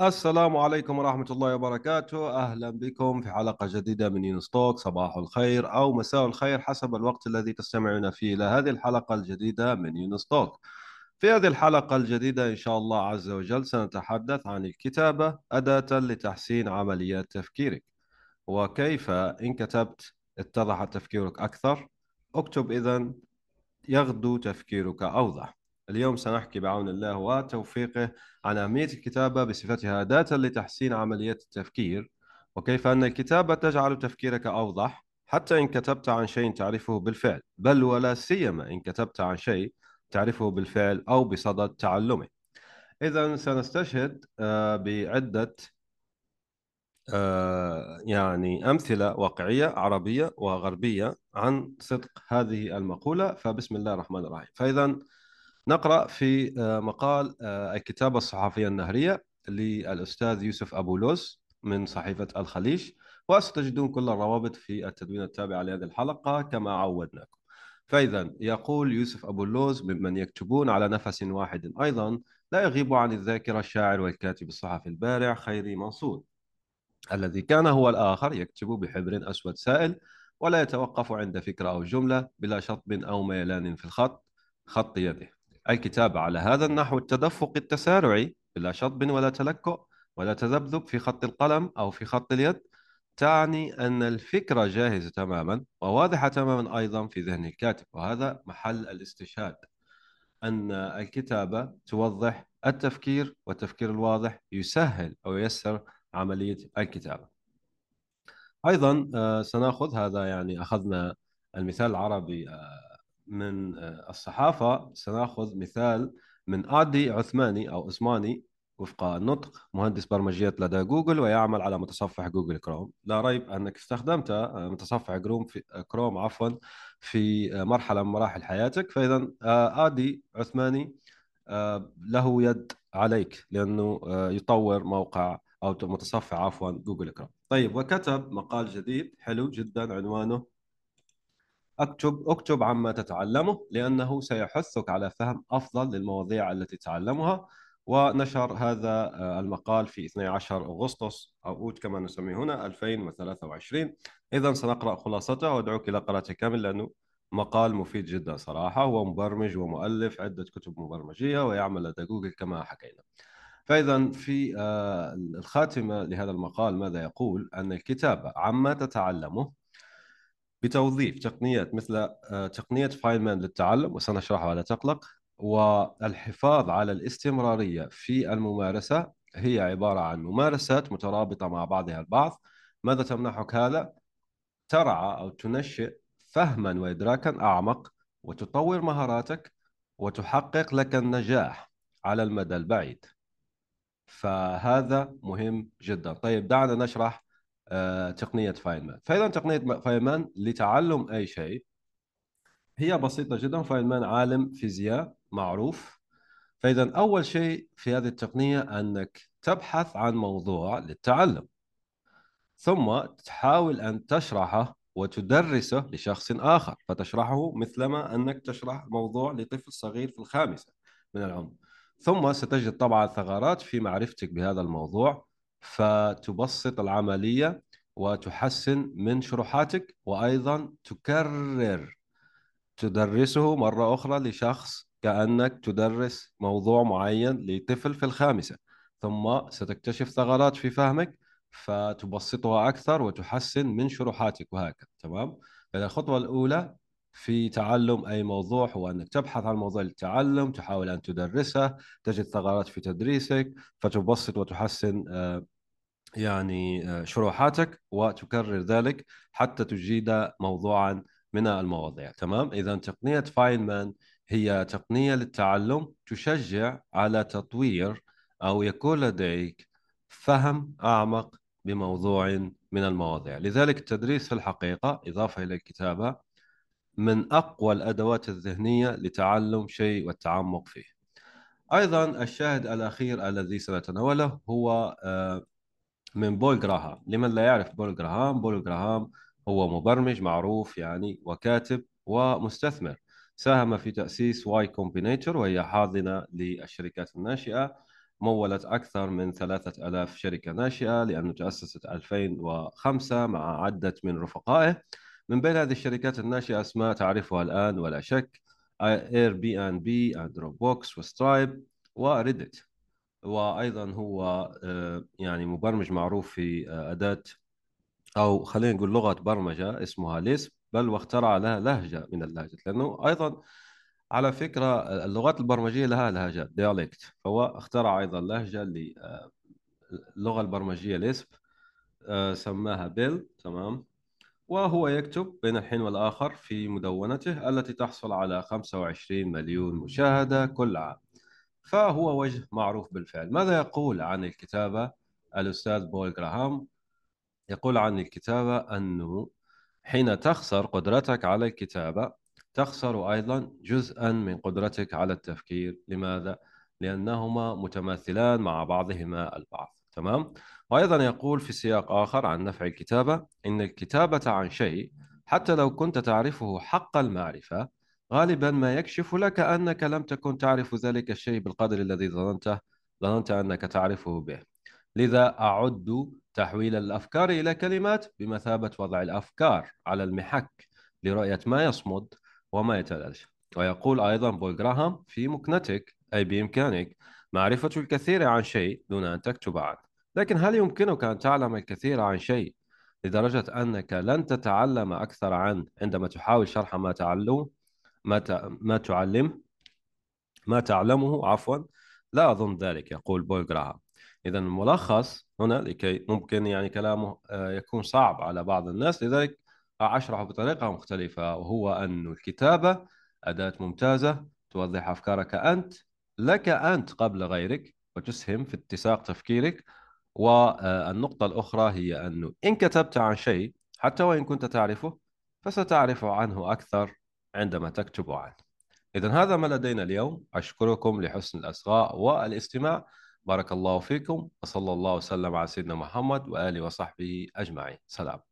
السلام عليكم ورحمة الله وبركاته. أهلا بكم في حلقة جديدة من يونستوك صباح الخير أو مساء الخير حسب الوقت الذي تستمعون فيه إلى هذه الحلقة الجديدة من يونستوك في هذه الحلقة الجديدة إن شاء الله عز وجل سنتحدث عن الكتابة أداة لتحسين عمليات تفكيرك. وكيف إن كتبت اتضح تفكيرك أكثر؟ اكتب إذن يغدو تفكيرك أوضح. اليوم سنحكي بعون الله وتوفيقه عن أهمية الكتابة بصفتها أداة لتحسين عملية التفكير وكيف أن الكتابة تجعل تفكيرك أوضح حتى إن كتبت عن شيء تعرفه بالفعل بل ولا سيما إن كتبت عن شيء تعرفه بالفعل أو بصدد تعلمه. إذا سنستشهد آه، بعدة آه، يعني أمثلة واقعية عربية وغربية عن صدق هذه المقولة فبسم الله الرحمن الرحيم. فإذا نقرأ في آه، مقال آه، الكتابة الصحفية النهرية للأستاذ يوسف أبو لوز من صحيفة الخليج وستجدون كل الروابط في التدوين التابع لهذه الحلقة كما عودناكم. فإذا يقول يوسف أبو اللوز ممن يكتبون على نفس واحد أيضا لا يغيب عن الذاكرة الشاعر والكاتب الصحفي البارع خيري منصور الذي كان هو الآخر يكتب بحبر أسود سائل ولا يتوقف عند فكرة أو جملة بلا شطب أو ميلان في الخط خط يده. الكتابة على هذا النحو التدفق التسارعي بلا شطب ولا تلكؤ ولا تذبذب في خط القلم أو في خط اليد تعني أن الفكرة جاهزة تماما وواضحة تماما أيضا في ذهن الكاتب وهذا محل الاستشهاد. أن الكتابة توضح التفكير والتفكير الواضح يسهل أو ييسر عملية الكتابة. أيضا آه، سنأخذ هذا يعني أخذنا المثال العربي آه، من آه، الصحافة سنأخذ مثال من آدي عثماني أو أوسماني وفق النطق مهندس برمجيات لدى جوجل ويعمل على متصفح جوجل كروم. لا ريب أنك استخدمت متصفح كروم في كروم عفوا في مرحلة من مراحل حياتك. فإذا آدي عثماني له يد عليك لأنه يطور موقع أو متصفح عفوا جوجل كروم. طيب وكتب مقال جديد حلو جدا عنوانه اكتب اكتب عما تتعلمه لأنه سيحثك على فهم أفضل للمواضيع التي تتعلمها ونشر هذا آه، المقال في 12 أغسطس أو أوت كما نسميه هنا 2023 إذا سنقرأ خلاصته وأدعوك إلى قراءته كامل لأنه مقال مفيد جدا صراحة هو مبرمج ومؤلف عدة كتب مبرمجية ويعمل لدى جوجل كما حكينا. فإذا في آه، الخاتمة لهذا المقال ماذا يقول؟ أن الكتابة عما تتعلمه بتوظيف تقنيات مثل آه، تقنية فاينمان للتعلم وسنشرحها لا تقلق. والحفاظ على الاستمرارية في الممارسة هي عبارة عن ممارسات مترابطة مع بعضها البعض. ماذا تمنحك هذا؟ ترعى أو تنشئ فهما وإدراكا أعمق وتطور مهاراتك وتحقق لك النجاح على المدى البعيد. فهذا مهم جدا. طيب دعنا نشرح آه، تقنية فاينمان فإذا تقنية فاينمان لتعلم أي شيء هي بسيطة جدا. فاينمان عالم فيزياء معروف. فإذا أول شيء في هذه التقنية أنك تبحث عن موضوع للتعلم ثم تحاول أن تشرحه وتدرسه لشخص آخر. فتشرحه مثلما أنك تشرح موضوع لطفل صغير في الخامسة من العمر. ثم ستجد طبعا ثغرات في معرفتك بهذا الموضوع. فتبسط العملية وتحسن من شروحاتك وأيضا تكرر تدرسه مرة أخرى لشخص كأنك تدرس موضوع معين لطفل في الخامسة ثم ستكتشف ثغرات في فهمك فتبسطها أكثر وتحسن من شروحاتك وهكذا تمام؟ الخطوة الأولى في تعلم أي موضوع هو أنك تبحث عن موضوع للتعلم تحاول أن تدرسه تجد ثغرات في تدريسك فتبسط وتحسن آه، يعني آه، شروحاتك وتكرر ذلك حتى تجيد موضوعا من المواضيع. تمام؟ إذا تقنية فاينمان هي تقنية للتعلم تشجع على تطوير أو يكون لديك فهم أعمق بموضوع من المواضيع. لذلك التدريس في الحقيقة إضافة إلى الكتابة من أقوى الأدوات الذهنية لتعلم شيء والتعمق فيه. أيضا الشاهد الأخير الذي سنتناوله هو آه، من بول جراهام. لمن لا يعرف بول جراهام بول جراهام هو مبرمج معروف يعني وكاتب ومستثمر. ساهم في تأسيس واي كومبينيتور وهي حاضنة للشركات الناشئة. مولت أكثر من ثلاثة ألاف شركة ناشئة لأنه تأسست 2005 مع عدة من رفقائه. من بين هذه الشركات الناشئة أسماء تعرفها الآن ولا شك اير بي ان بي دروب بوكس وسترايب وريدت وأيضا هو آه، يعني مبرمج معروف في آه، أداة أو خلينا نقول لغة برمجة اسمها ليسب بل واخترع لها لهجة من اللهجات لأنه أيضا على فكرة اللغات البرمجية لها لهجات dialect فهو اخترع أيضا لهجة للغه البرمجية ليسب آه، سماها Bel تمام؟ وهو يكتب بين الحين والآخر في مدونته التي تحصل على 25 مليون مشاهدة كل عام. فهو وجه معروف بالفعل. ماذا يقول عن الكتابة؟ الأستاذ بول جراهام يقول عن الكتابة أنه حين تخسر قدرتك على الكتابة تخسر أيضا جزءا من قدرتك على التفكير. لماذا؟ لأنهما متماثلان مع بعضهما البعض. تمام؟ وأيضا يقول في سياق آخر عن نفع الكتابة إن الكتابة عن شيء حتى لو كنت تعرفه حق المعرفة غالبا ما يكشف لك أنك لم تكن تعرف ذلك الشيء بالقدر الذي ظننته ظننت أنك تعرفه به لذا أعد تحويل الأفكار إلى كلمات بمثابة وضع الأفكار على المحك لرؤية ما يصمد وما يتلاشى ويقول أيضا بول جراهام في مكنتك أي بإمكانك معرفة الكثير عن شيء دون أن تكتب عنه. لكن هل يمكنك أن تعلم الكثير عن شيء لدرجة أنك لن تتعلم أكثر عنه عندما تحاول شرح ما تعلم ما ما تعلم ما تعلمه؟ عفوا لا أظن ذلك يقول بول جراهام. إذا الملخص هنا لكي ممكن يعني كلامه آه، يكون صعب على بعض الناس. لذلك أشرحه بطريقة مختلفة وهو أن الكتابة أداة ممتازة توضح أفكارك أنت لك أنت قبل غيرك وتسهم في اتساق تفكيرك. والنقطة الأخرى هي أنه إن كتبت عن شيء حتى وإن كنت تعرفه فستعرف عنه أكثر عندما تكتب عنه. إذا هذا ما لدينا اليوم. أشكركم لحسن الأصغاء والاستماع. بارك الله فيكم وصلى الله وسلم على سيدنا محمد وآله وصحبه أجمعين. سلام.